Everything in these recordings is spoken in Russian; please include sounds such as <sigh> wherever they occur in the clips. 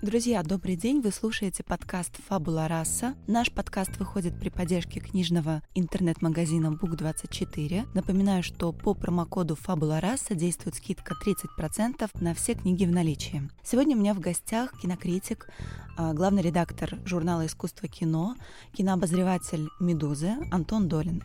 Друзья, добрый день! Вы слушаете подкаст «Фабула раса». Наш подкаст выходит при поддержке книжного интернет-магазина Book24. Напоминаю, что по промокоду «Фабула раса» действует скидка 30% на все книги в наличии. Сегодня у меня в гостях кинокритик, а, главный редактор журнала «Искусство кино», кинообозреватель «Медузы» Антон Долин.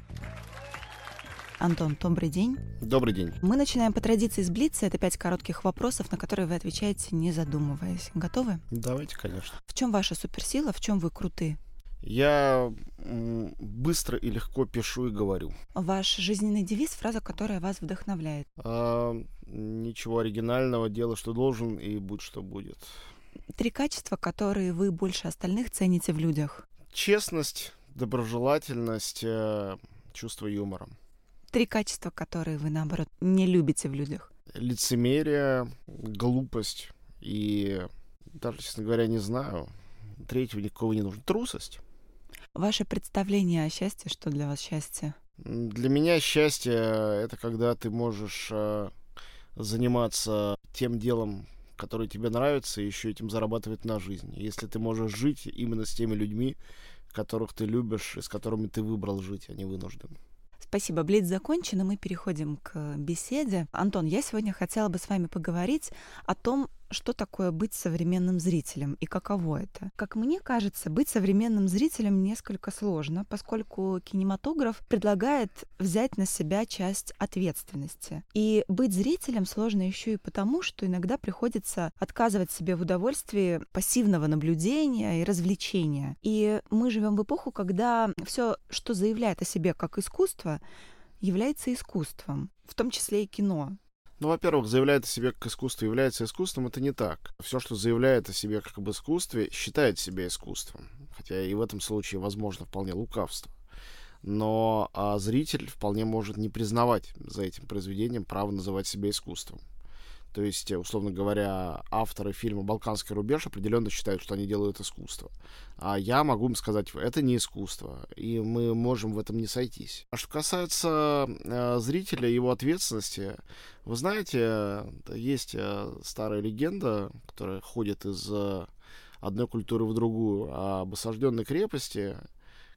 Антон, добрый день. Добрый день. Мы начинаем по традиции с Блица. Это пять коротких вопросов, на которые вы отвечаете, не задумываясь. Готовы? Давайте, конечно. В чем ваша суперсила, в чем вы круты? Я быстро и легко пишу и говорю. Ваш жизненный девиз, фраза, которая вас вдохновляет? А, ничего оригинального, делай, что должен, и будь, что будет. Три качества, которые вы больше остальных цените в людях? Честность, доброжелательность, э, чувство юмора. Три качества, которые вы, наоборот, не любите в людях. Лицемерие, глупость и даже, честно говоря, не знаю. Третьего никого не нужно. Трусость. Ваше представление о счастье, что для вас счастье? Для меня счастье — это когда ты можешь э, заниматься тем делом, которое тебе нравится, и еще этим зарабатывать на жизнь. Если ты можешь жить именно с теми людьми, которых ты любишь и с которыми ты выбрал жить, а не вынужден. Спасибо. Блиц закончен, и мы переходим к беседе. Антон, я сегодня хотела бы с вами поговорить о том, что такое быть современным зрителем и каково это. Как мне кажется, быть современным зрителем несколько сложно, поскольку кинематограф предлагает взять на себя часть ответственности. И быть зрителем сложно еще и потому, что иногда приходится отказывать себе в удовольствии пассивного наблюдения и развлечения. И мы живем в эпоху, когда все, что заявляет о себе как искусство, является искусством, в том числе и кино. Ну, во-первых, заявляет о себе как искусство является искусством, это не так. Все, что заявляет о себе как об искусстве, считает себя искусством. Хотя и в этом случае, возможно, вполне лукавство. Но а зритель вполне может не признавать за этим произведением право называть себя искусством. То есть, условно говоря, авторы фильма «Балканский рубеж» определенно считают, что они делают искусство. А я могу им сказать, это не искусство, и мы можем в этом не сойтись. А что касается э, зрителя и его ответственности, вы знаете, есть э, старая легенда, которая ходит из э, одной культуры в другую, об осажденной крепости,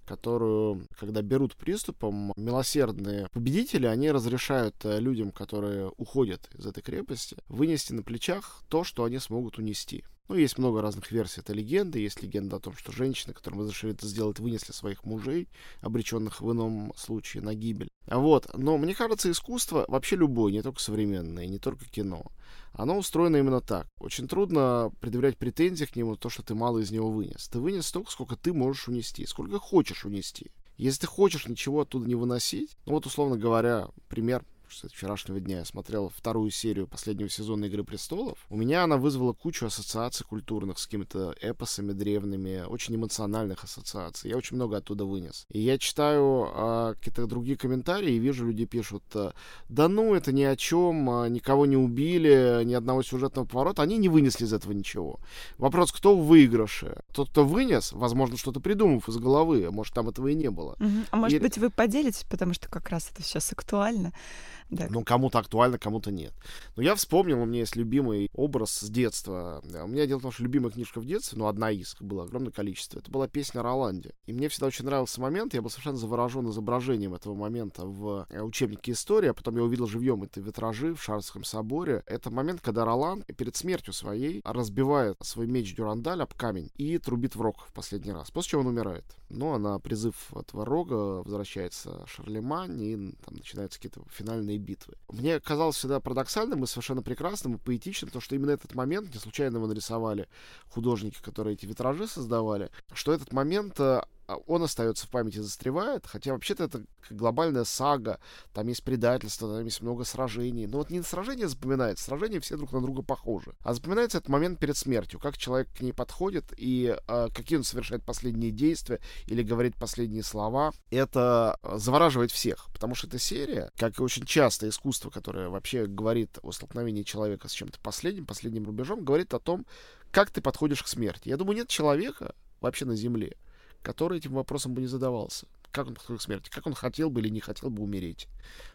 которую, когда берут приступом, милосердные победители, они разрешают э, людям, которые уходят из этой крепости, вынести на плечах то, что они смогут унести. Ну, есть много разных версий этой легенды. Есть легенда о том, что женщины, которым разрешили это сделать, вынесли своих мужей, обреченных в ином случае на гибель. Вот. Но мне кажется, искусство, вообще любое, не только современное, не только кино, оно устроено именно так. Очень трудно предъявлять претензии к нему, то, что ты мало из него вынес. Ты вынес столько, сколько ты можешь унести, сколько хочешь унести. Если ты хочешь ничего оттуда не выносить, ну вот, условно говоря, пример с вчерашнего дня я смотрел вторую серию последнего сезона «Игры престолов», у меня она вызвала кучу ассоциаций культурных с какими-то эпосами древними, очень эмоциональных ассоциаций. Я очень много оттуда вынес. И я читаю а, какие-то другие комментарии и вижу, люди пишут, «А, да ну, это ни о чем, а, никого не убили, ни одного сюжетного поворота. Они не вынесли из этого ничего. Вопрос, кто в выигрыше? Тот, кто вынес, возможно, что-то придумав из головы, может, там этого и не было. Угу. А может и... быть, вы поделитесь, потому что как раз это сейчас актуально. Да. Ну, кому-то актуально, кому-то нет. Но я вспомнил, у меня есть любимый образ с детства. У меня дело в том, что любимая книжка в детстве, ну, одна из, было огромное количество, это была песня Роланде. И мне всегда очень нравился момент, я был совершенно заворожен изображением этого момента в э, учебнике истории, а потом я увидел живьем это витражи в Шарском соборе. Это момент, когда Ролан перед смертью своей разбивает свой меч Дюрандаль об камень и трубит в рог в последний раз, после чего он умирает. Ну, а на призыв этого рога возвращается Шарлемань, и там начинаются какие-то финальные финальные битвы. Мне казалось всегда парадоксальным и совершенно прекрасным и поэтичным, то, что именно этот момент, не случайно его нарисовали художники, которые эти витражи создавали, что этот момент э, он остается в памяти, застревает, хотя вообще-то это глобальная сага, там есть предательство, там есть много сражений. Но вот не сражение запоминается, сражения все друг на друга похожи. А запоминается этот момент перед смертью, как человек к ней подходит и э, какие он совершает последние действия или говорит последние слова. Это завораживает всех, потому что эта серия, как и очень часто искусство, которое вообще говорит о столкновении человека с чем-то последним, последним рубежом, говорит о том, как ты подходишь к смерти. Я думаю, нет человека вообще на Земле, который этим вопросом бы не задавался. Как он подходит к смерти? Как он хотел бы или не хотел бы умереть?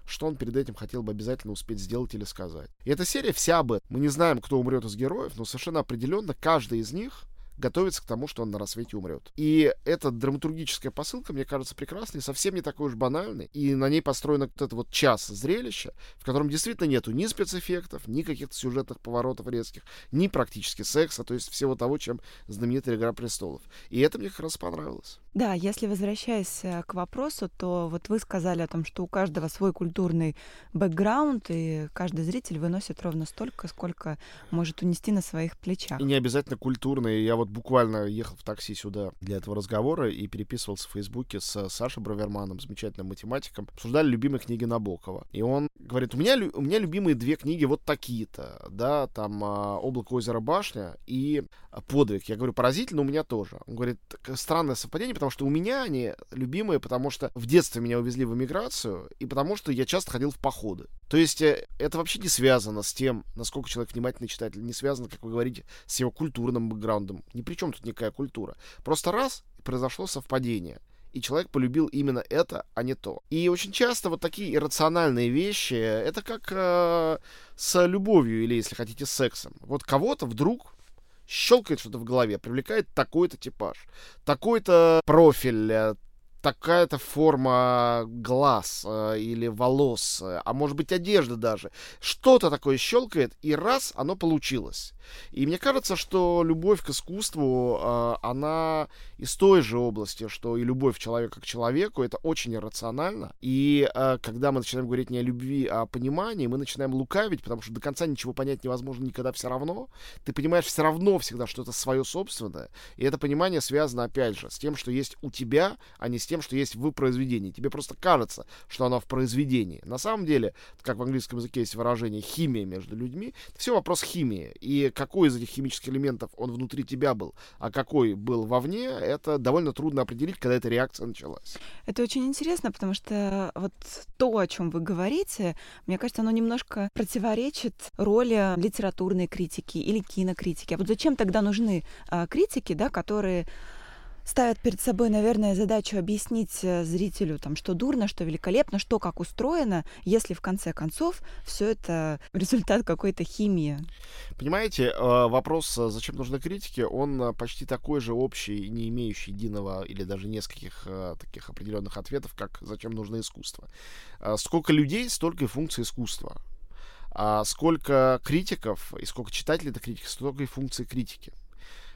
Что он перед этим хотел бы обязательно успеть сделать или сказать? И эта серия вся об этом. Мы не знаем, кто умрет из героев, но совершенно определенно каждый из них готовится к тому, что он на рассвете умрет. И эта драматургическая посылка, мне кажется, прекрасной, совсем не такой уж банальной. И на ней построено вот это вот час зрелища, в котором действительно нету ни спецэффектов, ни каких-то сюжетных поворотов резких, ни практически секса, то есть всего того, чем знаменитая «Игра престолов». И это мне как раз понравилось. Да, если возвращаясь э, к вопросу, то вот вы сказали о том, что у каждого свой культурный бэкграунд, и каждый зритель выносит ровно столько, сколько может унести на своих плечах. И не обязательно культурный. Я вот буквально ехал в такси сюда для этого разговора и переписывался в Фейсбуке с Сашей Браверманом, замечательным математиком. Обсуждали любимые книги Набокова. И он говорит, у меня, у меня любимые две книги вот такие-то, да, там а, «Облако, озеро, башня» и «Подвиг». Я говорю, поразительно, у меня тоже. Он говорит, странное совпадение, потому что у меня они любимые, потому что в детстве меня увезли в эмиграцию, и потому что я часто ходил в походы. То есть э, это вообще не связано с тем, насколько человек внимательный читатель, не связано, как вы говорите, с его культурным бэкграундом. Ни при чем тут никакая культура. Просто раз, произошло совпадение и человек полюбил именно это, а не то. И очень часто вот такие иррациональные вещи, это как э, с любовью или, если хотите, сексом. Вот кого-то вдруг щелкает что-то в голове, привлекает такой-то типаж, такой-то профиль, э, такая-то форма глаз э, или волос, э, а может быть одежда даже. Что-то такое щелкает, и раз, оно получилось. И мне кажется, что любовь к искусству, э, она из той же области, что и любовь человека к человеку, это очень иррационально. И э, когда мы начинаем говорить не о любви, а о понимании, мы начинаем лукавить, потому что до конца ничего понять невозможно никогда все равно. Ты понимаешь все равно всегда что-то свое собственное. И это понимание связано, опять же, с тем, что есть у тебя, а не с тем, что есть в произведении. Тебе просто кажется, что оно в произведении. На самом деле, как в английском языке есть выражение «химия между людьми», это все вопрос химии. И какой из этих химических элементов он внутри тебя был, а какой был вовне, это довольно трудно определить, когда эта реакция началась. Это очень интересно, потому что вот то, о чем вы говорите, мне кажется, оно немножко противоречит роли литературной критики или кинокритики. А вот зачем тогда нужны а, критики, да, которые ставят перед собой, наверное, задачу объяснить э, зрителю, там, что дурно, что великолепно, что как устроено, если в конце концов все это <laughs> результат какой-то химии. Понимаете, э, вопрос, э, зачем нужны критики, он почти такой же общий, не имеющий единого или даже нескольких таких определенных ответов, как зачем нужно искусство. Сколько людей, столько и функций искусства. А сколько критиков и сколько читателей это критики, столько и функций критики.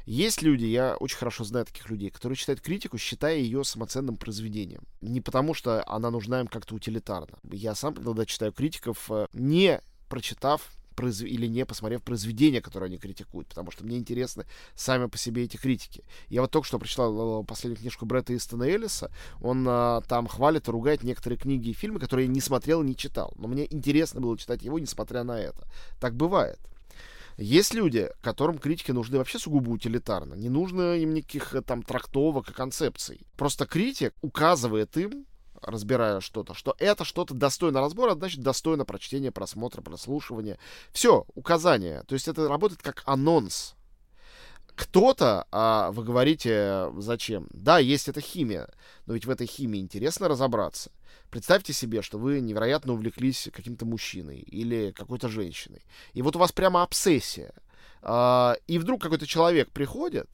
Есть люди, я очень хорошо знаю таких людей, которые читают критику, считая ее самоценным произведением. Не потому, что она нужна им как-то утилитарно. Я сам иногда читаю критиков, э, не прочитав произ... или не посмотрев произведения, которые они критикуют, потому что мне интересны сами по себе эти критики. Я вот только что прочитал э, последнюю книжку Бретта Истона Эллиса, он а, там хвалит и ругает некоторые книги и фильмы, которые я не смотрел и не читал, но мне интересно было читать его, несмотря на это. Так бывает. Есть люди, которым критики нужны вообще сугубо утилитарно. Не нужно им никаких э, там трактовок и концепций. Просто критик указывает им, разбирая что-то, что это что-то достойно разбора, а значит достойно прочтения, просмотра, прослушивания. Все, указание. То есть это работает как анонс. Кто-то, а вы говорите, зачем? Да, есть эта химия, но ведь в этой химии интересно разобраться. Представьте себе, что вы невероятно увлеклись каким-то мужчиной или какой-то женщиной. И вот у вас прямо обсессия. А, и вдруг какой-то человек приходит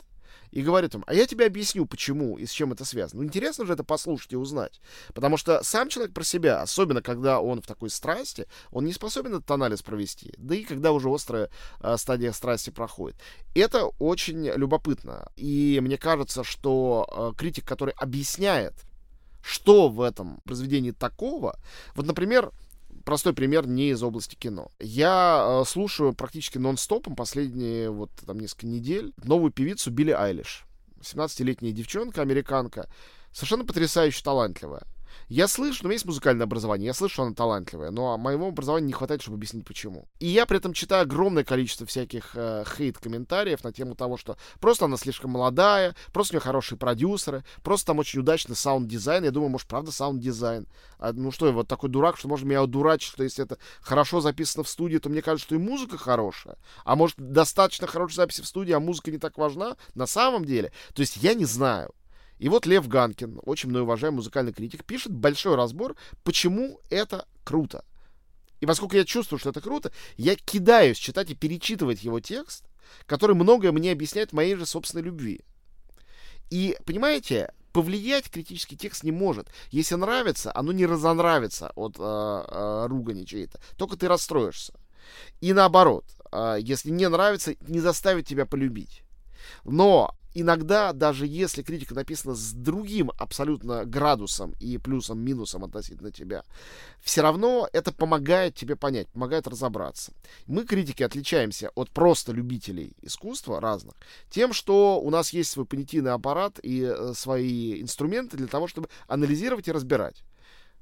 и говорит вам, а я тебе объясню, почему и с чем это связано. Ну, интересно же это послушать и узнать. Потому что сам человек про себя, особенно когда он в такой страсти, он не способен этот анализ провести. Да и когда уже острая э, стадия страсти проходит. Это очень любопытно. И мне кажется, что э, критик, который объясняет, что в этом произведении такого? Вот, например, простой пример не из области кино. Я э, слушаю практически нон-стопом последние вот там несколько недель новую певицу Билли Айлиш. 17-летняя девчонка, американка, совершенно потрясающе талантливая. Я слышу, у меня есть музыкальное образование, я слышу, что она талантливая, но моего образования не хватает, чтобы объяснить почему. И я при этом читаю огромное количество всяких э, хейт-комментариев на тему того, что просто она слишком молодая, просто у нее хорошие продюсеры, просто там очень удачный саунд-дизайн. Я думаю, может, правда саунд-дизайн? А, ну что, я вот такой дурак, что можно меня одурачить, что если это хорошо записано в студии, то мне кажется, что и музыка хорошая. А может, достаточно хорошей записи в студии, а музыка не так важна на самом деле? То есть я не знаю. И вот Лев Ганкин, очень мной уважаемый музыкальный критик, пишет большой разбор, почему это круто. И поскольку я чувствую, что это круто, я кидаюсь читать и перечитывать его текст, который многое мне объясняет моей же собственной любви. И, понимаете, повлиять критический текст не может. Если нравится, оно не разонравится от э, э, ругани чьей-то. Только ты расстроишься. И наоборот, э, если не нравится, не заставит тебя полюбить. Но иногда, даже если критика написана с другим абсолютно градусом и плюсом, минусом относительно тебя, все равно это помогает тебе понять, помогает разобраться. Мы, критики, отличаемся от просто любителей искусства разных тем, что у нас есть свой понятийный аппарат и э, свои инструменты для того, чтобы анализировать и разбирать.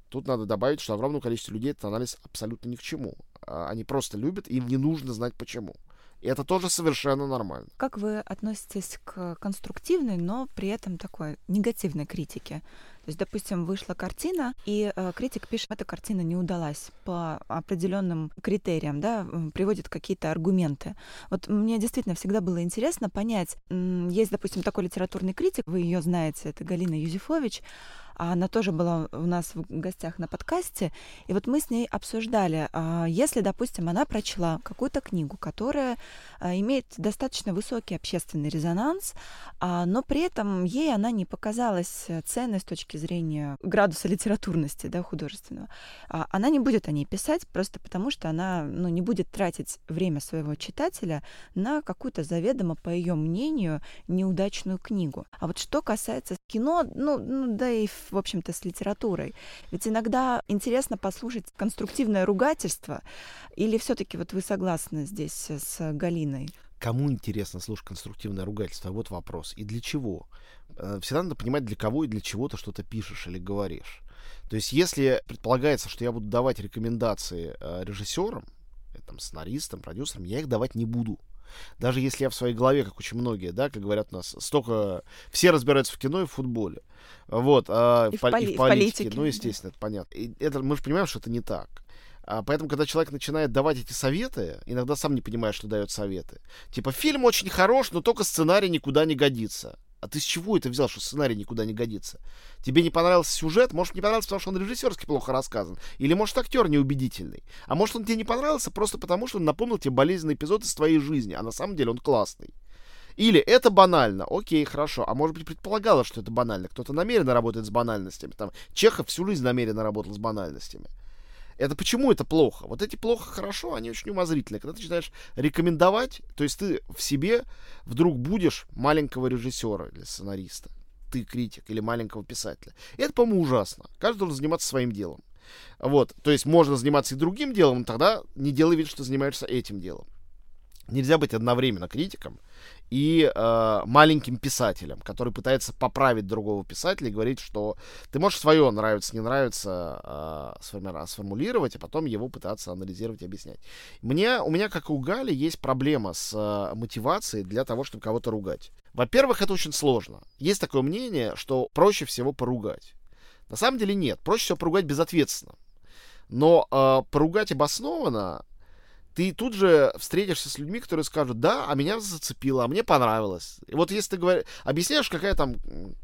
Тут надо добавить, что огромное количество людей этот анализ абсолютно ни к чему. А, они просто любят, им не нужно знать почему. И это тоже совершенно нормально. Как вы относитесь к конструктивной, но при этом такой негативной критике? То есть, допустим, вышла картина, и э, критик пишет, эта картина не удалась по определенным критериям, да, приводит какие-то аргументы. Вот мне действительно всегда было интересно понять, есть, допустим, такой литературный критик, вы ее знаете, это Галина Юзефович, а она тоже была у нас в гостях на подкасте, и вот мы с ней обсуждали, а, если, допустим, она прочла какую-то книгу, которая а, имеет достаточно высокий общественный резонанс, а, но при этом ей она не показалась ценной с точки зрения градуса литературности, да, художественного, она не будет о ней писать просто потому, что она ну, не будет тратить время своего читателя на какую-то заведомо, по ее мнению, неудачную книгу. А вот что касается кино, ну, ну да и в общем-то, с литературой. Ведь иногда интересно послушать конструктивное ругательство, или все-таки вот вы согласны здесь с Галиной? Кому интересно слушать конструктивное ругательство? Вот вопрос. И для чего? Э, всегда надо понимать, для кого и для чего ты что-то пишешь или говоришь. То есть, если предполагается, что я буду давать рекомендации э, режиссерам, э, там, сценаристам, продюсерам, я их давать не буду. Даже если я в своей голове, как очень многие, да, как говорят у нас, столько... Все разбираются в кино и в футболе. Вот. А, и, в, поли- и в политике. политике. Ну, естественно, это понятно. И это, мы же понимаем, что это не так. А поэтому, когда человек начинает давать эти советы, иногда сам не понимает, что дает советы. Типа, фильм очень хорош, но только сценарий никуда не годится. А ты с чего это взял, что сценарий никуда не годится? Тебе не понравился сюжет? Может, не понравился, потому что он режиссерски плохо рассказан? Или, может, актер неубедительный? А может, он тебе не понравился просто потому, что он напомнил тебе болезненный эпизод из твоей жизни, а на самом деле он классный? Или это банально, окей, хорошо, а может быть предполагалось, что это банально, кто-то намеренно работает с банальностями, там, Чехов всю жизнь намеренно работал с банальностями. Это почему это плохо? Вот эти плохо, хорошо, они очень умозрительные. Когда ты начинаешь рекомендовать, то есть ты в себе вдруг будешь маленького режиссера или сценариста, ты критик или маленького писателя. И это, по-моему, ужасно. Каждый должен заниматься своим делом. Вот, то есть можно заниматься и другим делом, тогда не делай вид, что занимаешься этим делом. Нельзя быть одновременно критиком и э, маленьким писателем, который пытается поправить другого писателя и говорить, что ты можешь свое нравится, не нравится э, сформулировать, а потом его пытаться анализировать и объяснять. Мне, у меня, как и у Гали, есть проблема с э, мотивацией для того, чтобы кого-то ругать. Во-первых, это очень сложно. Есть такое мнение, что проще всего поругать. На самом деле нет. Проще всего поругать безответственно. Но э, поругать обоснованно ты тут же встретишься с людьми, которые скажут, да, а меня зацепило, а мне понравилось. И вот если ты говоришь, объясняешь, какая там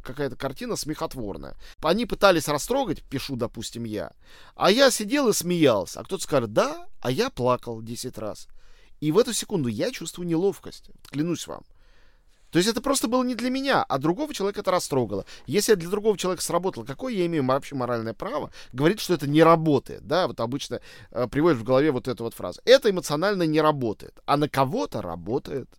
какая-то картина смехотворная. Они пытались растрогать, пишу, допустим, я, а я сидел и смеялся. А кто-то скажет, да, а я плакал 10 раз. И в эту секунду я чувствую неловкость, клянусь вам. То есть это просто было не для меня, а другого человека это растрогало. Если для другого человека сработало, какое я имею вообще моральное право говорить, что это не работает? Да, вот обычно э, приводишь в голове вот эту вот фразу. Это эмоционально не работает, а на кого-то работает.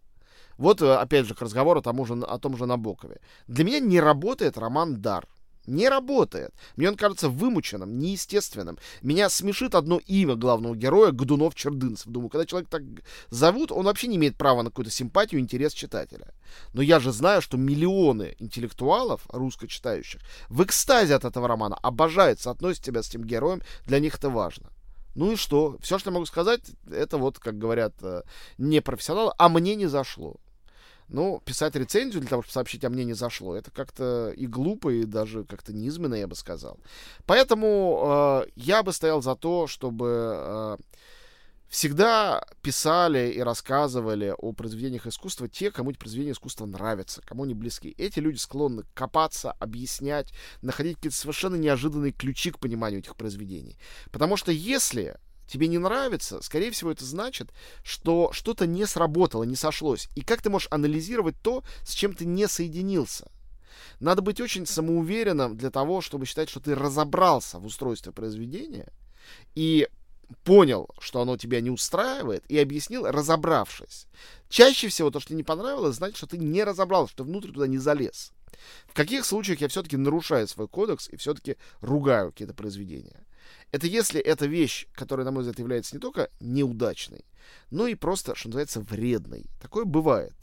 Вот, э, опять же, к разговору том же, о том же Набокове. Для меня не работает роман «Дар». Не работает. Мне он кажется вымученным, неестественным. Меня смешит одно имя главного героя Годунов-Чердынцев. Думаю, когда человек так зовут, он вообще не имеет права на какую-то симпатию, интерес читателя. Но я же знаю, что миллионы интеллектуалов, русскочитающих, в экстазе от этого романа обожают, соотносят тебя с этим героем, для них это важно. Ну и что? Все, что я могу сказать, это вот, как говорят э, не профессионалы, а мне не зашло. Ну, писать рецензию для того, чтобы сообщить, а мне не зашло, это как-то и глупо, и даже как-то низменно, я бы сказал. Поэтому э, я бы стоял за то, чтобы э, всегда писали и рассказывали о произведениях искусства те, кому эти произведения искусства нравятся, кому они близки. Эти люди склонны копаться, объяснять, находить какие-то совершенно неожиданные ключи к пониманию этих произведений. Потому что если тебе не нравится, скорее всего, это значит, что что-то не сработало, не сошлось. И как ты можешь анализировать то, с чем ты не соединился? Надо быть очень самоуверенным для того, чтобы считать, что ты разобрался в устройстве произведения и понял, что оно тебя не устраивает, и объяснил, разобравшись. Чаще всего то, что тебе не понравилось, значит, что ты не разобрался, что внутрь туда не залез. В каких случаях я все-таки нарушаю свой кодекс и все-таки ругаю какие-то произведения? Это если эта вещь, которая, на мой взгляд, является не только неудачной, но и просто, что называется, вредной. Такое бывает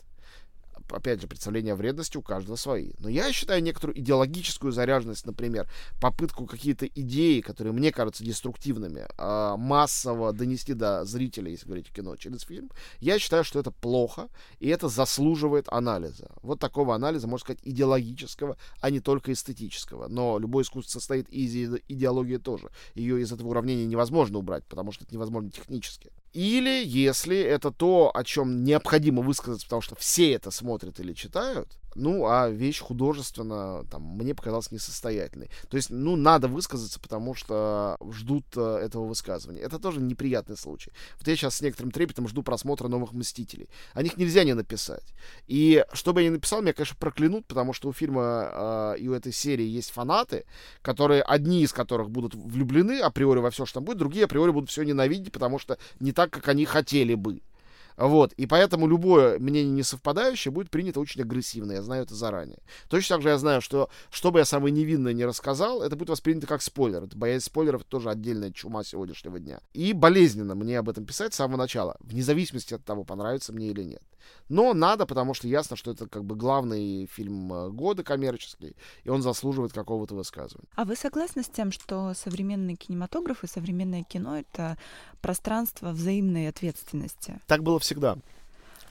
опять же, представления о вредности у каждого свои. Но я считаю некоторую идеологическую заряженность, например, попытку какие-то идеи, которые мне кажутся деструктивными, а, массово донести до зрителя, если говорить о кино, через фильм, я считаю, что это плохо, и это заслуживает анализа. Вот такого анализа, можно сказать, идеологического, а не только эстетического. Но любое искусство состоит из идеологии тоже. Ее из этого уравнения невозможно убрать, потому что это невозможно технически. Или если это то, о чем необходимо высказаться, потому что все это смотрят или читают, ну, а вещь художественно, там, мне показалась несостоятельной. То есть, ну, надо высказаться, потому что ждут э, этого высказывания. Это тоже неприятный случай. Вот я сейчас с некоторым трепетом жду просмотра новых «Мстителей». О них нельзя не написать. И что бы я ни написал, меня, конечно, проклянут, потому что у фильма э, и у этой серии есть фанаты, которые, одни из которых будут влюблены априори во все, что там будет, другие априори будут все ненавидеть, потому что не так, как они хотели бы. Вот, и поэтому любое мнение не совпадающее будет принято очень агрессивно, я знаю это заранее. Точно так же я знаю, что что бы я самое невинное не рассказал, это будет воспринято как спойлер. Это боязнь спойлеров это тоже отдельная чума сегодняшнего дня. И болезненно мне об этом писать с самого начала, вне зависимости от того, понравится мне или нет. Но надо, потому что ясно, что это как бы главный фильм э, года коммерческий, и он заслуживает какого-то высказывания. А вы согласны с тем, что современный кинематограф и современное кино — это пространство взаимной ответственности? Так было всегда.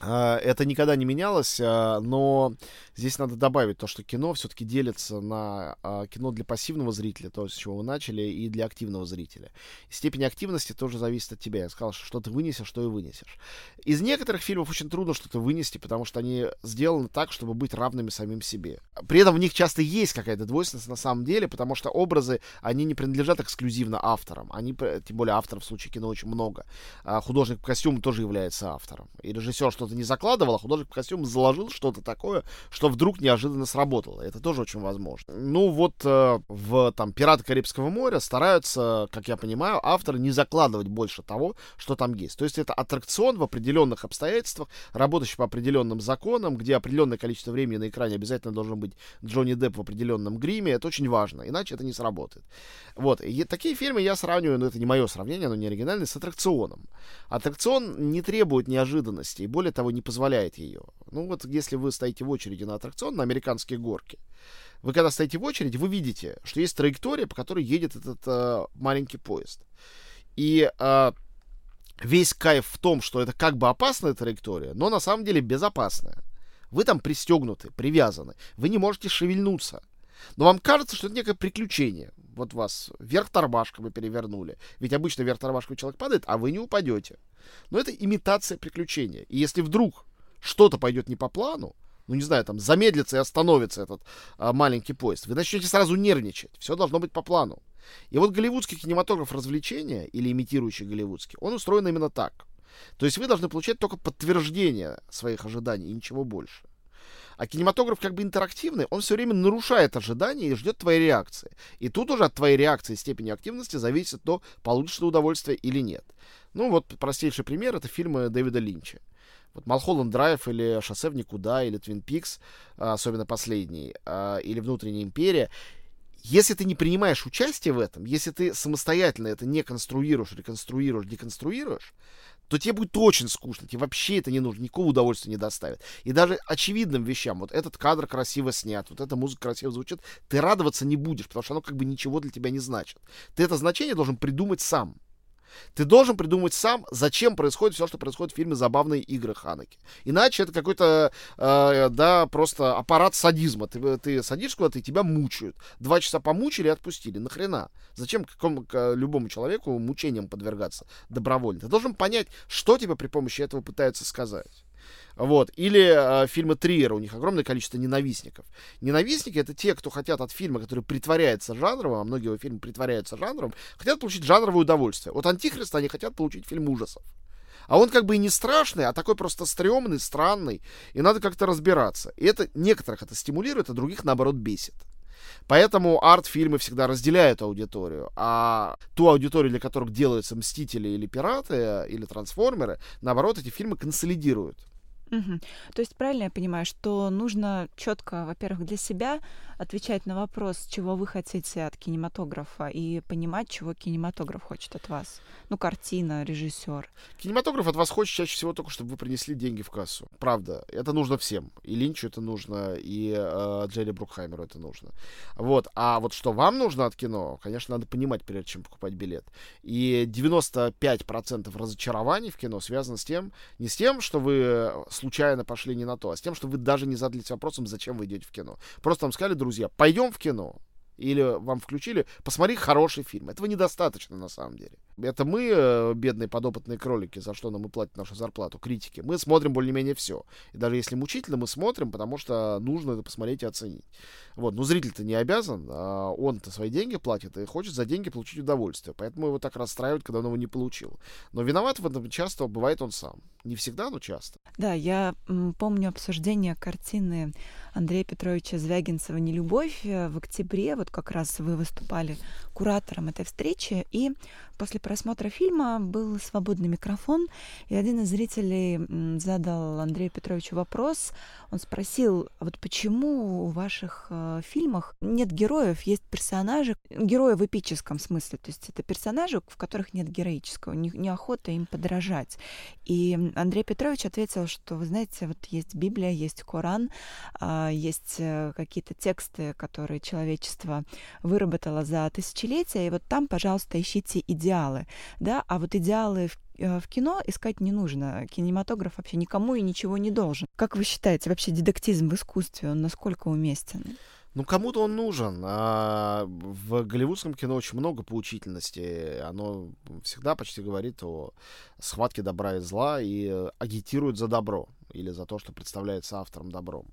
А, это никогда не менялось, а, но здесь надо добавить то, что кино все-таки делится на а, кино для пассивного зрителя, то, с чего вы начали, и для активного зрителя. степень активности тоже зависит от тебя. Я сказал, что ты вынесешь, что и вынесешь. Из некоторых фильмов очень трудно что-то вынести, потому что они сделаны так, чтобы быть равными самим себе. При этом в них часто есть какая-то двойственность на самом деле, потому что образы, они не принадлежат эксклюзивно авторам. Они, тем более авторов в случае кино очень много. Художник по костюму тоже является автором. И режиссер что-то что-то не закладывал, а художник по костюму заложил что-то такое, что вдруг неожиданно сработало. Это тоже очень возможно. Ну вот э, в там «Пираты Карибского моря» стараются, как я понимаю, авторы не закладывать больше того, что там есть. То есть это аттракцион в определенных обстоятельствах, работающий по определенным законам, где определенное количество времени на экране обязательно должен быть Джонни Депп в определенном гриме. Это очень важно, иначе это не сработает. Вот. И такие фильмы я сравниваю, но это не мое сравнение, оно не оригинальное, с аттракционом. Аттракцион не требует неожиданности, и более того, не позволяет ее. Ну вот если вы стоите в очереди на аттракцион, на американские горки, вы когда стоите в очереди, вы видите, что есть траектория, по которой едет этот э, маленький поезд. И э, весь кайф в том, что это как бы опасная траектория, но на самом деле безопасная. Вы там пристегнуты, привязаны, вы не можете шевельнуться. Но вам кажется, что это некое приключение. Вот вас вверх тормашками перевернули. Ведь обычно вверх тормашками человек падает, а вы не упадете. Но это имитация приключения. И если вдруг что-то пойдет не по плану, ну, не знаю, там, замедлится и остановится этот а, маленький поезд, вы начнете сразу нервничать. Все должно быть по плану. И вот голливудский кинематограф развлечения, или имитирующий голливудский, он устроен именно так. То есть вы должны получать только подтверждение своих ожиданий и ничего больше. А кинематограф как бы интерактивный, он все время нарушает ожидания и ждет твоей реакции. И тут уже от твоей реакции и степени активности зависит то, получишь ты удовольствие или нет. Ну вот простейший пример — это фильмы Дэвида Линча. Вот Малхолланд Драйв или Шоссе в никуда, или Твин Пикс, особенно последний, а, или Внутренняя империя. Если ты не принимаешь участие в этом, если ты самостоятельно это не конструируешь, реконструируешь, деконструируешь, то тебе будет очень скучно, тебе вообще это не нужно, никакого удовольствия не доставит. И даже очевидным вещам, вот этот кадр красиво снят, вот эта музыка красиво звучит, ты радоваться не будешь, потому что оно как бы ничего для тебя не значит. Ты это значение должен придумать сам. Ты должен придумать сам, зачем происходит все, что происходит в фильме «Забавные игры Ханаки». Иначе это какой-то, э, да, просто аппарат садизма. Ты, ты садишься куда-то, и тебя мучают. Два часа помучили и отпустили. Нахрена? Зачем какому, к любому человеку мучениям подвергаться добровольно? Ты должен понять, что тебе при помощи этого пытаются сказать. Вот. Или э, фильмы Триера, у них огромное количество ненавистников. Ненавистники — это те, кто хотят от фильма, который притворяется жанровым, а многие его фильмы притворяются жанровым, хотят получить жанровое удовольствие. Вот Антихриста они хотят получить фильм ужасов. А он как бы и не страшный, а такой просто стрёмный, странный, и надо как-то разбираться. И это некоторых это стимулирует, а других, наоборот, бесит. Поэтому арт-фильмы всегда разделяют аудиторию, а ту аудиторию, для которых делаются «Мстители» или «Пираты» или «Трансформеры», наоборот, эти фильмы консолидируют. Угу. То есть правильно я понимаю, что нужно четко, во-первых, для себя отвечать на вопрос, чего вы хотите от кинематографа, и понимать, чего кинематограф хочет от вас. Ну, картина, режиссер. Кинематограф от вас хочет чаще всего только, чтобы вы принесли деньги в кассу. Правда, это нужно всем. И Линчу это нужно, и э, Джерри Брукхаймеру это нужно. Вот. А вот что вам нужно от кино, конечно, надо понимать, прежде чем покупать билет. И 95% разочарований в кино связано с тем, не с тем, что вы случайно пошли не на то, а с тем, что вы даже не задались вопросом, зачем вы идете в кино. Просто вам сказали, друзья, пойдем в кино или вам включили, посмотри хороший фильм. Этого недостаточно на самом деле. Это мы, э, бедные подопытные кролики, за что нам и платят нашу зарплату, критики. Мы смотрим более-менее все. И даже если мучительно, мы смотрим, потому что нужно это посмотреть и оценить. Вот, но зритель-то не обязан, а он-то свои деньги платит и хочет за деньги получить удовольствие. Поэтому его так расстраивает, когда он его не получил. Но виноват в этом часто бывает он сам. Не всегда, но часто. Да, я помню обсуждение картины Андрея Петровича Звягинцева «Нелюбовь» э, в октябре. Вот как раз вы выступали куратором этой встречи. И после просмотра фильма был свободный микрофон, и один из зрителей задал Андрею Петровичу вопрос. Он спросил, а вот почему в ваших э, фильмах нет героев, есть персонажи, герои в эпическом смысле, то есть это персонажи, в которых нет героического, не, неохота им подражать. И Андрей Петрович ответил, что, вы знаете, вот есть Библия, есть Коран, э, есть э, какие-то тексты, которые человечество выработало за тысячелетия, и вот там, пожалуйста, ищите идеалы, да, а вот идеалы в э, в кино искать не нужно. Кинематограф вообще никому и ничего не должен. Как вы считаете, вообще дидактизм в искусстве, он насколько уместен? Ну, кому-то он нужен. А в голливудском кино очень много поучительности. Оно всегда почти говорит о схватке добра и зла и агитирует за добро или за то, что представляется автором добром.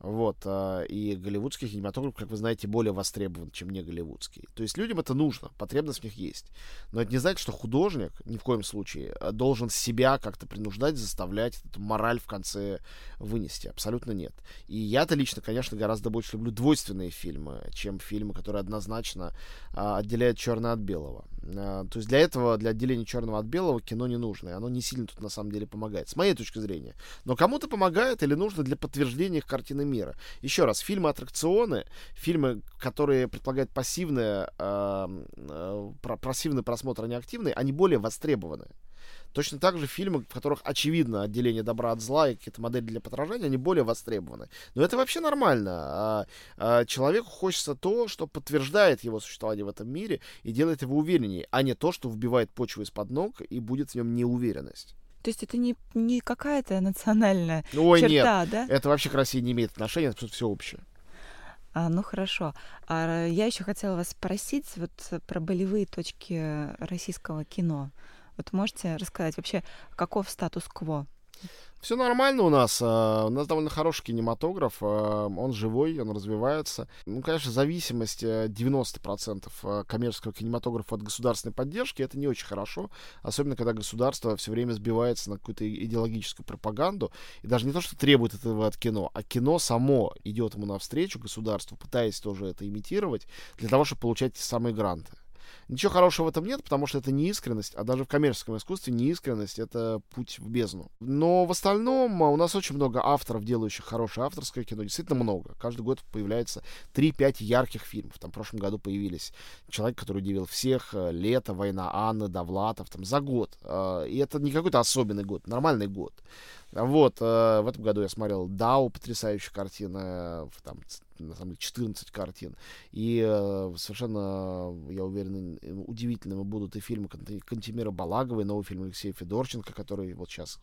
Вот, а, и голливудский кинематограф, как вы знаете, более востребован, чем не голливудский. То есть людям это нужно, потребность в них есть. Но это не значит, что художник ни в коем случае а, должен себя как-то принуждать, заставлять эту мораль в конце вынести. Абсолютно нет. И я-то лично, конечно, гораздо больше люблю двойственные фильмы, чем фильмы, которые однозначно а, отделяют черное от белого. То есть для этого, для отделения черного от белого кино не нужно. И оно не сильно тут на самом деле помогает, с моей точки зрения. Но кому-то помогает или нужно для подтверждения их картины мира. Еще раз, фильмы-аттракционы, фильмы, которые предполагают пассивное, э, э, пассивный просмотр, а не активный, они более востребованы. Точно так же фильмы, в которых очевидно отделение добра от зла и какие-то модели для подражания, они более востребованы. Но это вообще нормально. А, а человеку хочется то, что подтверждает его существование в этом мире и делает его увереннее, а не то, что вбивает почву из-под ног и будет в нем неуверенность. То есть это не, не какая-то национальная Ой, черта, нет. да? Это вообще к России не имеет отношения, это все общее. А, ну хорошо. А я еще хотела вас спросить вот про болевые точки российского кино. Вот можете рассказать вообще, каков статус-кво? Все нормально у нас. А, у нас довольно хороший кинематограф. А, он живой, он развивается. Ну, конечно, зависимость 90% э, коммерческого кинематографа от государственной поддержки это не очень хорошо. Особенно, когда государство все время сбивается на какую-то идеологическую пропаганду. И даже не то, что требует этого от кино, а кино само идет ему навстречу, государству, пытаясь тоже это имитировать, для того, чтобы получать те самые гранты. Ничего хорошего в этом нет, потому что это не искренность, а даже в коммерческом искусстве неискренность — это путь в бездну. Но в остальном а, у нас очень много авторов, делающих хорошее авторское кино, действительно много. Каждый год появляется 3-5 ярких фильмов. Там в прошлом году появились «Человек, который удивил всех», э, «Лето», «Война Анны», «Довлатов», там за год. А, и это не какой-то особенный год, нормальный год. Вот, э, в этом году я смотрел «Дау», потрясающая картина, там на самом деле 14 картин. И э, совершенно, я уверен, удивительными будут и фильмы Кантемира Балагова, и новый фильм Алексея Федорченко, которые вот сейчас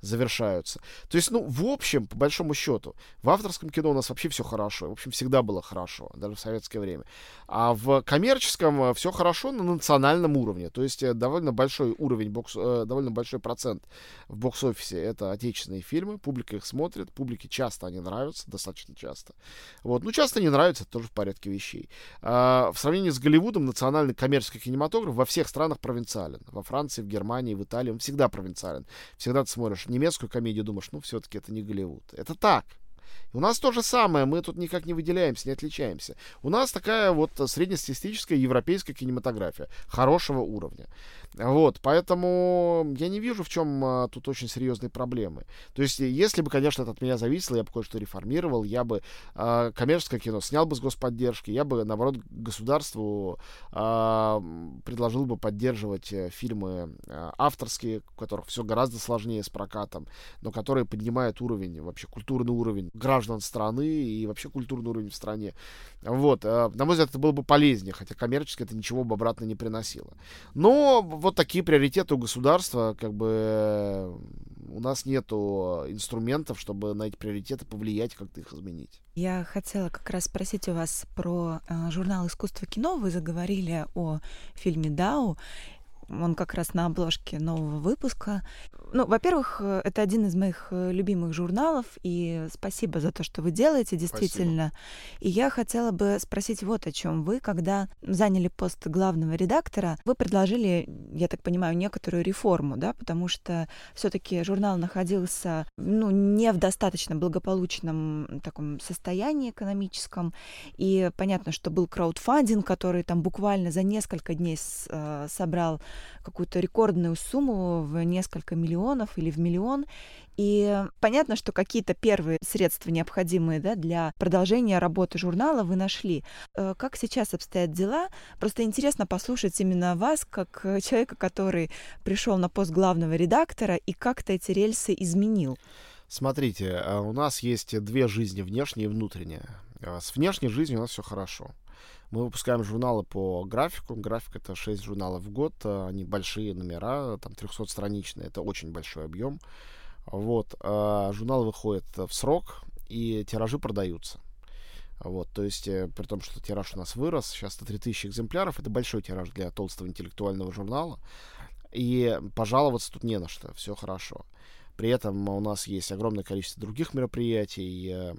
завершаются. То есть, ну, в общем, по большому счету, в авторском кино у нас вообще все хорошо. В общем, всегда было хорошо, даже в советское время. А в коммерческом э, все хорошо на национальном уровне. То есть, э, довольно большой уровень, бокс, э, довольно большой процент в бокс-офисе это отечественные фильмы. Публика их смотрит, публике часто они нравятся, достаточно часто. Вот. Ну, часто не нравится, это тоже в порядке вещей. А, в сравнении с Голливудом, национальный коммерческий кинематограф во всех странах провинциален. Во Франции, в Германии, в Италии он всегда провинциален. Всегда ты смотришь немецкую комедию, думаешь, ну, все-таки это не Голливуд. Это так. У нас то же самое, мы тут никак не выделяемся, не отличаемся. У нас такая вот среднестатистическая европейская кинематография хорошего уровня. Вот, поэтому я не вижу, в чем а, тут очень серьезные проблемы. То есть, если бы, конечно, это от меня зависело, я бы кое-что реформировал, я бы а, коммерческое кино снял бы с господдержки, я бы, наоборот, государству а, предложил бы поддерживать э, фильмы а, авторские, у которых все гораздо сложнее с прокатом, но которые поднимают уровень, вообще культурный уровень граждан страны и вообще культурный уровень в стране. Вот, а, на мой взгляд, это было бы полезнее, хотя коммерчески это ничего бы обратно не приносило. Но вот такие приоритеты у государства, как бы у нас нету инструментов, чтобы на эти приоритеты повлиять, как-то их изменить. Я хотела как раз спросить у вас про э, журнал искусства кино. Вы заговорили о фильме Дау, он как раз на обложке нового выпуска. Ну, во-первых, э, это один из моих э, любимых журналов, и спасибо за то, что вы делаете, действительно. Спасибо. И я хотела бы спросить вот о чем. Вы, когда заняли пост главного редактора, вы предложили, я так понимаю, некоторую реформу, да, потому что все-таки журнал находился, ну, не в достаточно благополучном таком состоянии экономическом, и понятно, что был краудфандинг, который там буквально за несколько дней э, собрал какую-то рекордную сумму в несколько миллионов или в миллион. И понятно, что какие-то первые средства необходимые да, для продолжения работы журнала вы нашли. Э, как сейчас обстоят дела? Просто интересно послушать именно вас, как человека, который пришел на пост главного редактора и как-то эти рельсы изменил. Смотрите, э, у нас есть две жизни, внешняя и внутренняя. Э, с внешней жизнью у нас все хорошо. Мы выпускаем журналы по графику. График — это 6 журналов в год. Э, они большие номера, там 300-страничные. Это очень большой объем. Вот. А журнал выходит в срок, и тиражи продаются. Вот, то есть, э, при том, что тираж у нас вырос, сейчас это 3000 экземпляров, это большой тираж для толстого интеллектуального журнала, и пожаловаться тут не на что, все хорошо. При этом у нас есть огромное количество других мероприятий.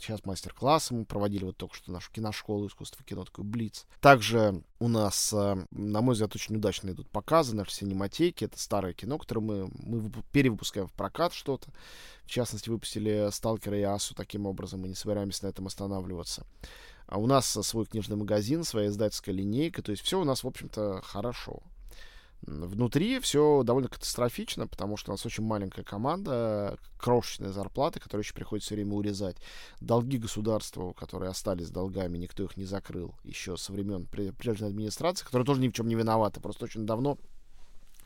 Сейчас мастер-классы мы проводили вот только что нашу киношколу искусства кино, такой Блиц. Также у нас, э, на мой взгляд, очень удачно идут показы наши синематеки. Это старое кино, которое мы, мы перевыпускаем в прокат что-то. В частности, выпустили «Сталкера» и «Асу» таким образом. Мы не собираемся на этом останавливаться. А у нас свой книжный магазин, своя издательская линейка. То есть все у нас, в общем-то, хорошо. Внутри все довольно катастрофично, потому что у нас очень маленькая команда, крошечные зарплаты, которые еще приходится время урезать. Долги государства, которые остались долгами, никто их не закрыл еще со времен прежней администрации, которые тоже ни в чем не виноваты. Просто очень давно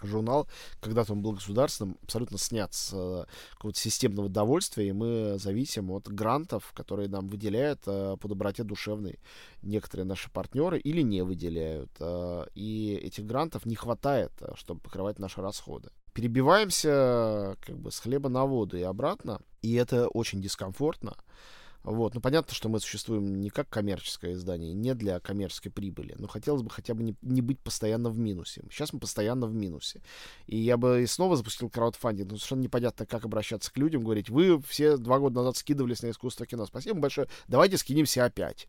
журнал, когда-то он был государственным, абсолютно снят с э, какого-то системного довольствия, и мы зависим от грантов, которые нам выделяют э, по доброте душевной некоторые наши партнеры или не выделяют. Э, и этих грантов не хватает, чтобы покрывать наши расходы. Перебиваемся как бы с хлеба на воду и обратно, и это очень дискомфортно. Вот. Ну, понятно, что мы существуем не как коммерческое издание, не для коммерческой прибыли, но хотелось бы хотя бы не, не быть постоянно в минусе. Сейчас мы постоянно в минусе. И я бы и снова запустил краудфандинг, но совершенно непонятно, как обращаться к людям, говорить, вы все два года назад скидывались на искусство кино, спасибо большое, давайте скинемся опять.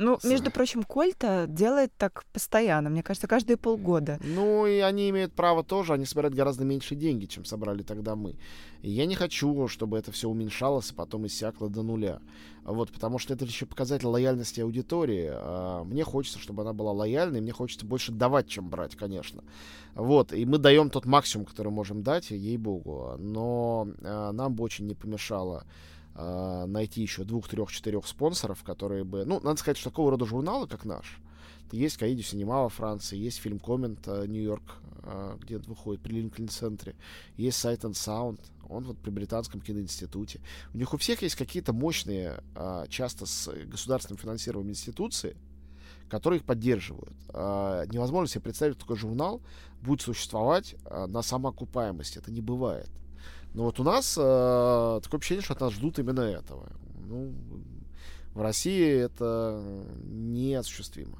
Ну, между прочим, Кольта делает так постоянно, мне кажется, каждые полгода. Ну, и они имеют право тоже, они собирают гораздо меньше деньги, чем собрали тогда мы. И я не хочу, чтобы это все уменьшалось, а потом иссякло до нуля. Вот, потому что это еще показатель лояльности аудитории. А, мне хочется, чтобы она была лояльной, мне хочется больше давать, чем брать, конечно. Вот, и мы даем тот максимум, который можем дать, ей-богу. Но а, нам бы очень не помешало а, найти еще двух, трех, четырех спонсоров, которые бы... Ну, надо сказать, что такого рода журналы, как наш, есть Каиди Синема во Франции, есть фильм Коммент Нью-Йорк, где выходит при Линкольн-центре, есть сайт and Sound, он вот при Британском киноинституте. У них у всех есть какие-то мощные, а, часто с государственным финансированием институции, которые их поддерживают. А, невозможно себе представить, что такой журнал будет существовать на самоокупаемости. Это не бывает. Но вот у нас такое ощущение, что от нас ждут именно этого. Ну, в России это неосуществимо.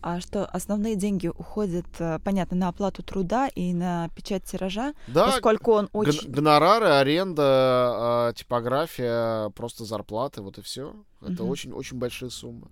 А что основные деньги уходят, э, понятно, на оплату труда и на печать тиража, да, поскольку он очень... Гонорары, аренда, а, типография, просто зарплаты, вот и все. Это очень-очень угу. большие суммы.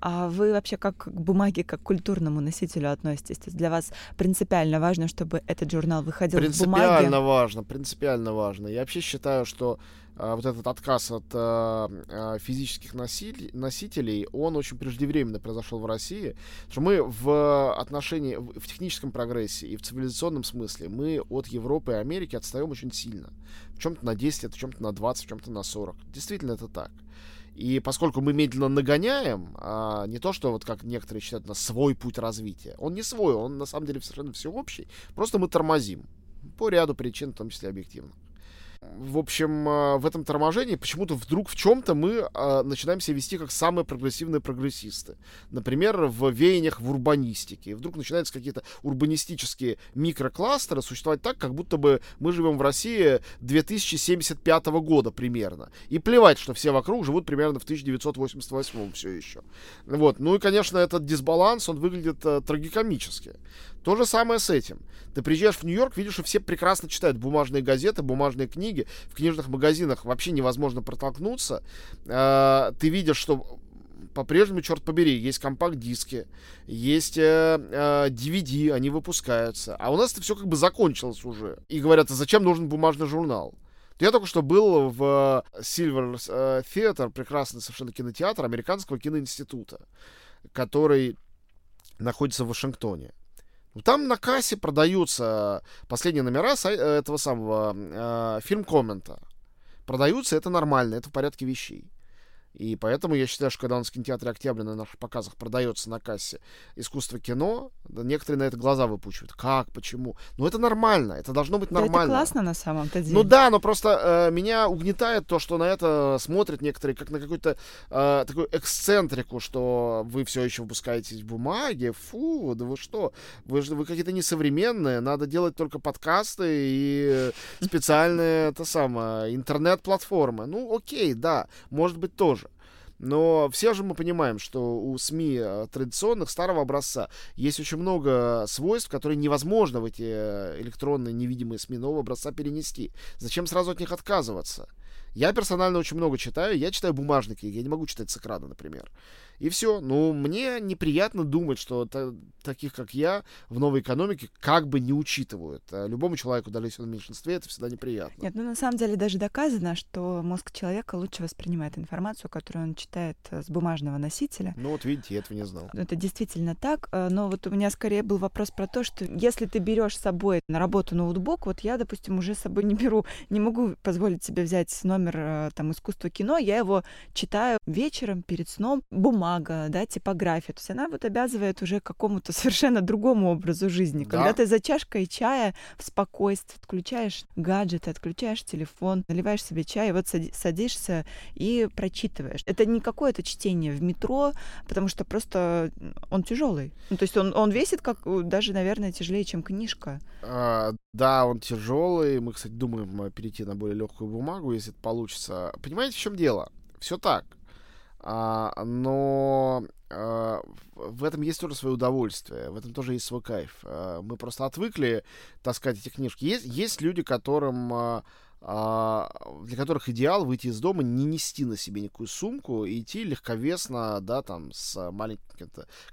А вы вообще как к бумаге, как к культурному носителю относитесь? То есть для вас принципиально важно, чтобы этот журнал выходил в бумаге? Принципиально важно, принципиально важно. Я вообще считаю, что вот этот отказ от а, а, физических носителей, носителей, он очень преждевременно произошел в России, что мы в отношении, в техническом прогрессе и в цивилизационном смысле мы от Европы и Америки отстаем очень сильно. В чем-то на 10 лет, в чем-то на 20, в чем-то на 40. Действительно это так. И поскольку мы медленно нагоняем, а не то, что вот как некоторые считают, на свой путь развития, он не свой, он на самом деле совершенно всеобщий, просто мы тормозим по ряду причин, в том числе объективно в общем, а, в этом торможении почему-то вдруг в чем-то мы а, начинаем себя вести как самые прогрессивные прогрессисты. Например, в веяниях в урбанистике. И вдруг начинаются какие-то урбанистические микрокластеры существовать так, как будто бы мы живем в России 2075 года примерно. И плевать, что все вокруг живут примерно в 1988 все еще. Вот. Ну и, конечно, этот дисбаланс, он выглядит э, трагикомически. То же самое с этим. Ты приезжаешь в Нью-Йорк, видишь, что все прекрасно читают бумажные газеты, бумажные книги. В книжных магазинах вообще невозможно протолкнуться. Э, ты видишь, что по-прежнему, черт побери, есть компакт-диски, есть э, э, DVD, они выпускаются. А у нас это все как бы закончилось уже. И говорят, а зачем нужен бумажный журнал? Я только что был в Silver э, Theater, прекрасный совершенно кинотеатр американского киноинститута, который находится в Вашингтоне. Ну, там на кассе продаются последние номера этого самого э, фильм коммента. Продаются, это нормально, это в порядке вещей. И поэтому я считаю, что когда нас в кинотеатре Октября на наших показах продается на кассе искусство кино, да, некоторые на это глаза выпучивают. Как? Почему? Ну, это нормально, это должно быть нормально. Да, это классно на самом-то деле. Ну да, но просто э, меня угнетает то, что на это смотрят некоторые как на какую-то э, такую эксцентрику, что вы все еще выпускаетесь в бумаге. Фу, да вы что? Вы, вы какие-то несовременные, надо делать только подкасты и <laughs> специальные, это самое, интернет-платформы. Ну, окей, да, может быть тоже. Но все же мы понимаем, что у СМИ э, традиционных старого образца есть очень много свойств, которые невозможно в эти э, электронные невидимые СМИ нового образца перенести. Зачем сразу от них отказываться? Я персонально очень много читаю. Я читаю бумажные книги, я не могу читать с экрана, например. И все. Ну, мне неприятно думать, что та, таких, как я, в новой экономике как бы не учитывают. А любому человеку, даже если он в меньшинстве, это всегда неприятно. Нет, ну на самом деле даже доказано, что мозг человека лучше воспринимает информацию, которую он читает э, с бумажного носителя. Ну вот видите, я этого не знал. Это действительно так. Э, но вот у меня скорее был вопрос про то, что если ты берешь с собой на работу ноутбук, вот я, допустим, уже с собой не беру, не могу позволить себе взять номер э, там искусства кино, я его читаю вечером перед сном, бумагой бумага, да, типография. То есть она вот обязывает уже к какому-то <laughs> совершенно другому образу жизни. Да. Когда ты за чашкой чая в спокойствии отключаешь гаджеты, отключаешь телефон, наливаешь себе чай, вот садишься и прочитываешь. Это не какое-то чтение в метро, потому что просто он тяжелый. Ну, то есть он, он весит как даже, наверное, тяжелее, чем книжка. А, да, он тяжелый. Мы, кстати, думаем перейти на более легкую бумагу, если это получится. Понимаете, в чем дело? Все так. А, но а, в этом есть тоже свое удовольствие, в этом тоже есть свой кайф. А, мы просто отвыкли таскать эти книжки. Есть, есть люди, которым а, а, для которых идеал выйти из дома, не нести на себе никакую сумку, и идти легковесно, да, там, с маленьким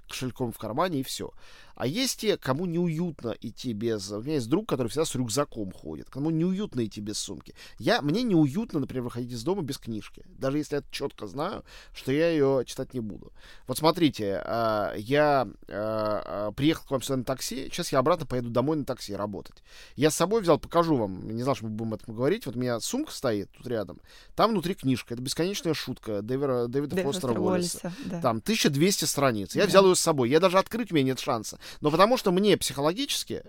кошельком в кармане, и все. А есть те, кому неуютно идти без... У меня есть друг, который всегда с рюкзаком ходит. Кому неуютно идти без сумки. Я... Мне неуютно, например, выходить из дома без книжки. Даже если я четко знаю, что я ее читать не буду. Вот смотрите, а, я а, приехал к вам сюда на такси. Сейчас я обратно поеду домой на такси работать. Я с собой взял, покажу вам. Не знал, что мы будем об этом говорить. Вот у меня сумка стоит тут рядом. Там внутри книжка. Это бесконечная шутка Дэвида Дэвид Фостера Уоллиса. Да. Там 1200 страниц. Я да. взял ее с собой. Я даже открыть у меня нет шанса но потому что мне психологически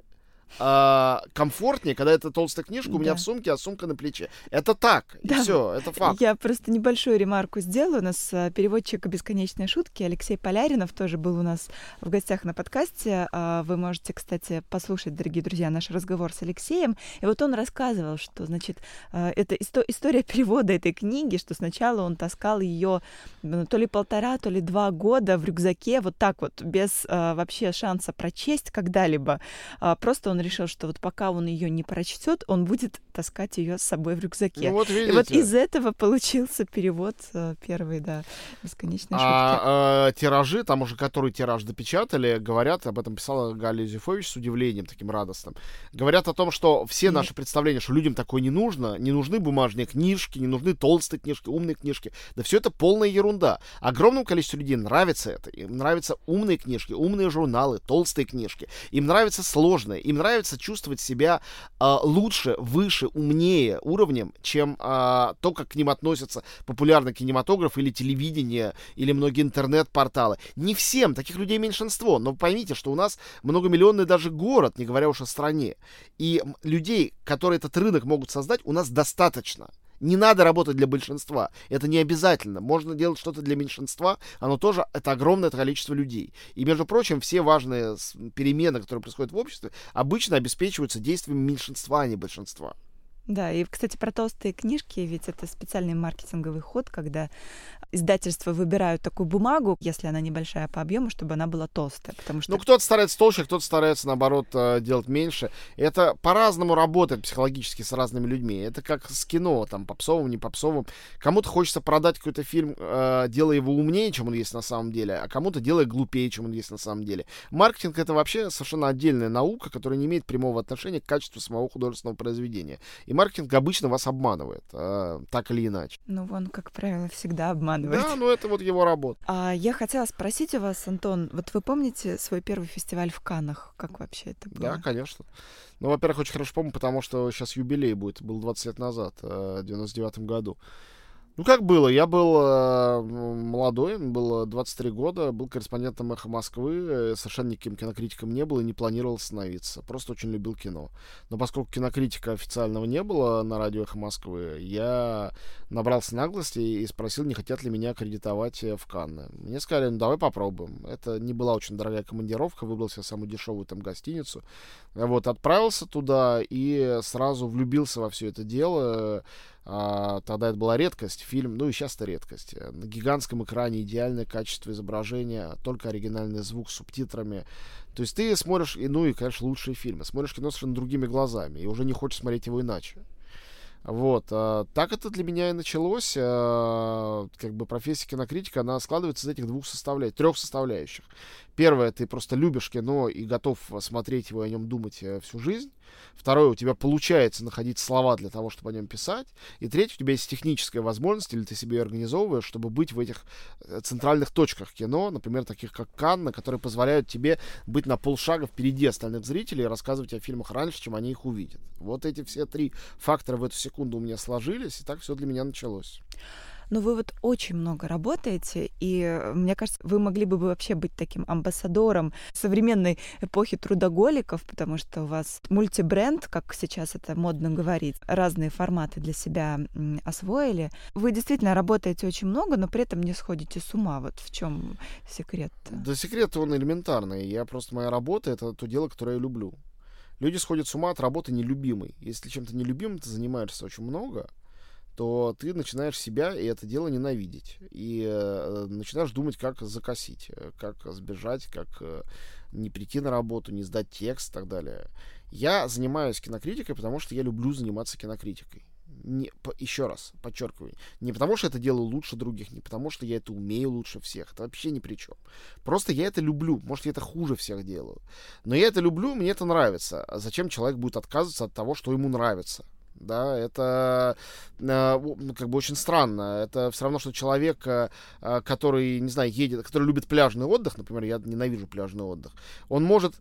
э, комфортнее, когда это толстая книжка у меня в сумке, а сумка на плече. Это так, и да. все, это факт. Я просто небольшую ремарку сделаю. У нас э, переводчик «Бесконечной шутки» Алексей Поляринов тоже был у нас в гостях на подкасте. Э, вы можете, кстати, послушать, дорогие друзья, наш разговор с Алексеем. И вот он рассказывал, что, значит, это исто- история <laughs> перевода этой книги, что сначала он таскал ее то ли полтора, то ли два года в рюкзаке, вот так вот, без вообще шанса прочесть когда-либо. Просто он решил, что вот пока он ее не прочтет, он будет таскать ее с собой в рюкзаке. Ну, вот И вот из этого получился перевод э, первый, да, бесконечной а, А, тиражи, там уже который тираж допечатали, говорят, об этом писала Галя Юзефович с удивлением таким радостным, говорят о том, что все наши представления, что людям такое не нужно, не нужны бумажные книжки, не нужны толстые книжки, умные книжки, да все это полная ерунда. Огромному количеству людей нравится это, им нравятся умные книжки, умные журналы, толстые книжки, им нравится сложное, им нравится нравится чувствовать себя э, лучше, выше, умнее уровнем, чем э, то, как к ним относятся популярный кинематограф или телевидение, или многие интернет-порталы. Не всем, таких людей меньшинство, но поймите, что у нас многомиллионный даже город, не говоря уж о стране. И людей, которые этот рынок могут создать, у нас достаточно. Не надо работать для большинства. Это не обязательно. Можно делать что-то для меньшинства. Оно тоже, это огромное количество людей. И, между прочим, все важные перемены, которые происходят в обществе, обычно обеспечиваются действием меньшинства, а не большинства. Да, и, кстати, про толстые книжки, ведь это специальный маркетинговый ход, когда издательства выбирают такую бумагу, если она небольшая по объему, чтобы она была толстая, потому что... Ну, кто-то старается толще, кто-то старается, наоборот, э, делать меньше. Это по-разному работает психологически с разными людьми. Это как с кино, там, попсовым, не попсовым. Кому-то хочется продать какой-то фильм, э, делая его умнее, чем он есть на самом деле, а кому-то делая глупее, чем он есть на самом деле. Маркетинг — это вообще совершенно отдельная наука, которая не имеет прямого отношения к качеству самого художественного произведения. И маркетинг обычно вас обманывает, э, так или иначе. Ну, он, как правило, всегда обманывает. Да, ну это вот его работа. А я хотела спросить у вас, Антон, вот вы помните свой первый фестиваль в Каннах? Как вообще это было? Да, конечно. Ну, во-первых, очень хорошо помню, потому что сейчас юбилей будет, был 20 лет назад, э, в 99 году. Ну, как было? Я был э, молодой, было 23 года, был корреспондентом «Эхо Москвы», э, совершенно никаким кинокритиком не был и не планировал становиться. Просто очень любил кино. Но поскольку кинокритика официального не было на радио «Эхо Москвы», я набрался наглости и спросил, не хотят ли меня аккредитовать э, в Канны. Мне сказали, ну, давай попробуем. Это не была очень дорогая командировка, выбрал себе самую дешевую там гостиницу. Вот, отправился туда и сразу влюбился во все это дело, а, тогда это была редкость, фильм, ну и сейчас это редкость. На гигантском экране идеальное качество изображения, только оригинальный звук с субтитрами. То есть ты смотришь, и, ну и, конечно, лучшие фильмы. Смотришь кино совершенно другими глазами, и уже не хочешь смотреть его иначе. Вот. А, так это для меня и началось. А, как бы профессия кинокритика, она складывается из этих двух составляющих, трех составляющих. Первое, ты просто любишь кино и готов смотреть его и о нем думать э, всю жизнь. Второе, у тебя получается находить слова для того, чтобы о нем писать. И третье, у тебя есть техническая возможность, или ты себе ее организовываешь, чтобы быть в этих э, центральных точках кино, например, таких как Канна, которые позволяют тебе быть на полшага впереди остальных зрителей и рассказывать о фильмах раньше, чем они их увидят. Вот эти все три фактора в эту секунду у меня сложились, и так все для меня началось. Но вы вот очень много работаете, и э, мне кажется, вы могли бы вообще быть таким амбассадором современной эпохи трудоголиков, потому что у вас мультибренд, как сейчас это модно говорить, разные форматы для себя освоили. Вы действительно работаете очень много, но при этом не сходите с ума. Вот в чем секрет? -то? Да секрет он элементарный. Я просто моя работа это то дело, которое я люблю. Люди сходят с ума от работы нелюбимой. Если чем-то нелюбимым ты занимаешься очень много, то ты начинаешь себя и это дело ненавидеть. И э, начинаешь думать, как закосить, э, как сбежать, как э, не прийти на работу, не сдать текст и так далее. Я занимаюсь кинокритикой, потому что я люблю заниматься кинокритикой. Не, по, еще раз, подчеркиваю, не потому что это делаю лучше других, не потому что я это умею лучше всех, это вообще ни при чем. Просто я это люблю, может, я это хуже всех делаю. Но я это люблю, мне это нравится. А зачем человек будет отказываться от того, что ему нравится? Да, это э, как бы очень странно. Это все равно, что человек, э, который, не знаю, едет, который любит пляжный отдых, например, я ненавижу пляжный отдых, он может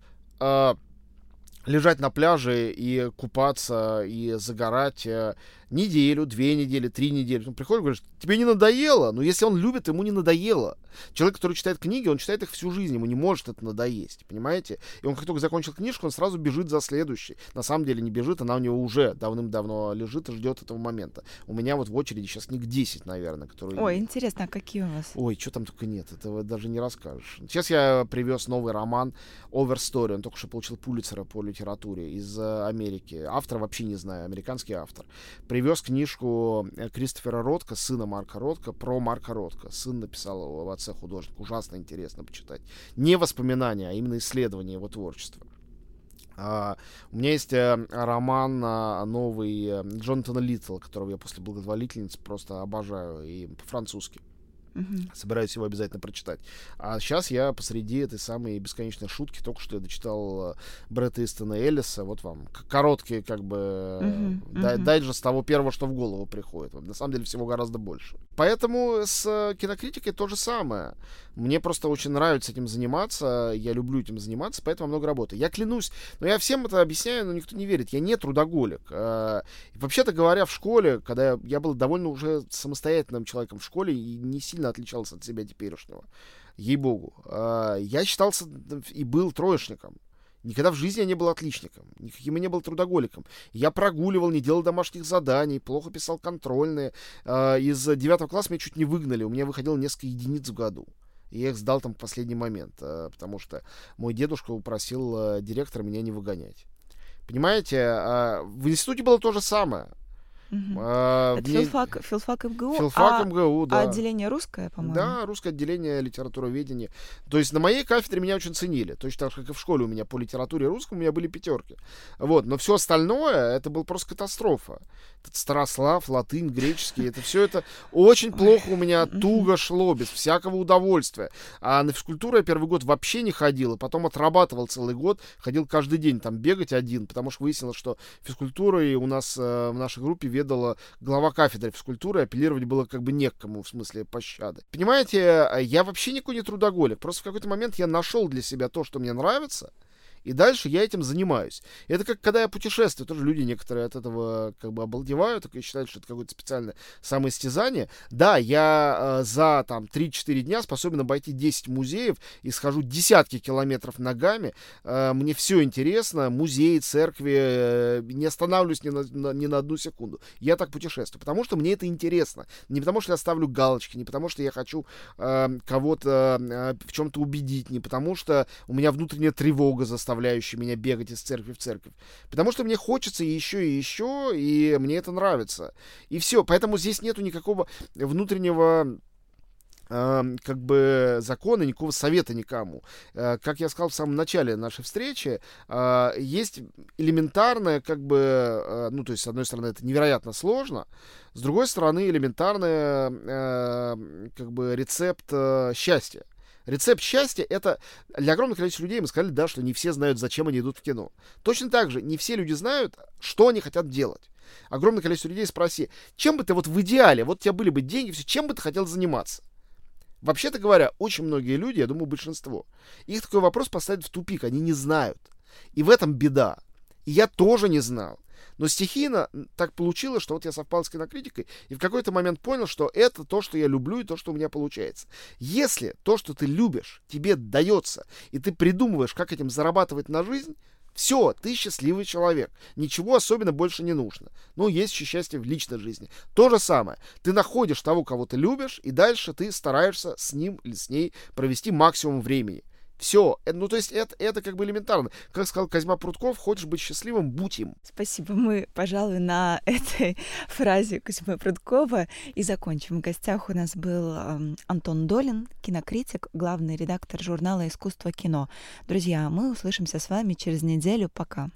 лежать на пляже и купаться, и загорать э, неделю, две недели, три недели. Он приходит и говорит, тебе не надоело? Но если он любит, ему не надоело. Человек, который читает книги, он читает их всю жизнь, ему не может это надоесть, понимаете? И он как только закончил книжку, он сразу бежит за следующей. На самом деле не бежит, она у него уже давным-давно лежит и ждет этого момента. У меня вот в очереди сейчас книг 10, наверное, которые... Ой, интересно, а какие у вас? Ой, что там только нет, этого даже не расскажешь. Сейчас я привез новый роман Overstory, он только что получил Пулицера по литературе из э, Америки. Автор вообще не знаю, американский автор привез книжку э, Кристофера Ротко, сына Марка Ротко, про Марка Ротко. Сын написал его в отце художник. Ужасно интересно почитать. Не воспоминания, а именно исследование его творчества. Uh, у меня есть uh, роман uh, новый uh, Джонатана Литтла, которого я после благотворительницы просто обожаю, и по-французски. Угу. Собираюсь его обязательно прочитать. А сейчас я посреди этой самой бесконечной шутки только что я дочитал э, Бретта Истона Эллиса. Вот вам короткие, как бы, угу. дай, угу. дайджест того первого, что в голову приходит. На самом деле всего гораздо больше. Поэтому с э, кинокритикой то же самое. Мне просто очень нравится этим заниматься. Я люблю этим заниматься, поэтому много работы. Я клянусь, но я всем это объясняю, но никто не верит. Я не трудоголик. Вообще-то говоря, в школе, когда я, я был довольно уже самостоятельным человеком в школе и не сильно сильно отличался от себя теперешнего. Ей-богу. А, я считался и был троечником. Никогда в жизни я не был отличником, никаким я не был трудоголиком. Я прогуливал, не делал домашних заданий, плохо писал контрольные. А, из девятого класса меня чуть не выгнали, у меня выходило несколько единиц в году. Я их сдал там в последний момент, а, потому что мой дедушка упросил директора меня не выгонять. Понимаете, в институте было то же самое. Угу. А, Это филфак, филфак МГУ, филфак а, МГУ, да. А отделение русское, по-моему? Да, русское отделение литературоведения. То есть на моей кафедре меня очень ценили. Точно так же, как и в школе у меня по литературе русскому у меня были пятерки. Вот, но все остальное, это был просто катастрофа. Этот Старослав, латынь, греческий, это все это очень плохо у меня туго шло, без всякого удовольствия. А на физкультуру я первый год вообще не ходил, и потом отрабатывал целый год, ходил каждый день там бегать один, потому что выяснилось, что физкультурой у нас э, в нашей группе ведала глава кафедры физкультуры, апеллировать было как бы не к кому, в смысле пощады. Понимаете, я вообще никакой не трудоголик, просто в какой-то момент я нашел для себя то, что мне нравится, и дальше я этим занимаюсь. Это как когда я путешествую, тоже люди некоторые от этого как бы обалдевают и считают, что это какое-то специальное самоистязание. Да, я э, за там 3-4 дня способен обойти 10 музеев и схожу десятки километров ногами. Э, мне все интересно, музеи, церкви, э, не останавливаюсь ни на, на, ни на одну секунду. Я так путешествую, потому что мне это интересно. Не потому что я ставлю галочки, не потому что я хочу э, кого-то э, в чем-то убедить, не потому что у меня внутренняя тревога заставляет заставляющий меня бегать из церкви в церковь. Потому что мне хочется еще и еще, и мне это нравится. И все. Поэтому здесь нету никакого внутреннего как бы закона, никакого совета никому. Э, как я сказал в самом начале нашей встречи, а, есть элементарное, как бы, э, ну, то есть, с одной стороны, это невероятно сложно, с другой стороны, элементарный, э, как бы, рецепт счастья. Рецепт счастья — это для огромного количества людей, мы сказали, да, что не все знают, зачем они идут в кино. Точно так же не все люди знают, что они хотят делать. Огромное количество людей спроси, чем бы ты вот в идеале, вот у тебя были бы деньги, все, чем бы ты хотел заниматься? Вообще-то говоря, очень многие люди, я думаю, большинство, их такой вопрос поставит в тупик, они не знают. И в этом беда. И я тоже не знал. Но стихийно так получилось, что вот я совпал с кинокритикой и в какой-то момент понял, что это то, что я люблю и то, что у меня получается. Если то, что ты любишь, тебе дается, и ты придумываешь, как этим зарабатывать на жизнь, все, ты счастливый человек. Ничего особенно больше не нужно. Ну, есть еще счастье в личной жизни. То же самое. Ты находишь того, кого ты любишь, и дальше ты стараешься с ним или с ней провести максимум времени. Все. Э, ну, то есть это, это как бы элементарно. Как сказал Козьма Прутков, хочешь быть счастливым, будь им. Спасибо. Мы, пожалуй, на <laughs> этой фразе Козьмы Пруткова и закончим. В гостях у нас был Антон Долин, кинокритик, главный редактор журнала «Искусство кино». Друзья, мы услышимся с вами через неделю. Пока.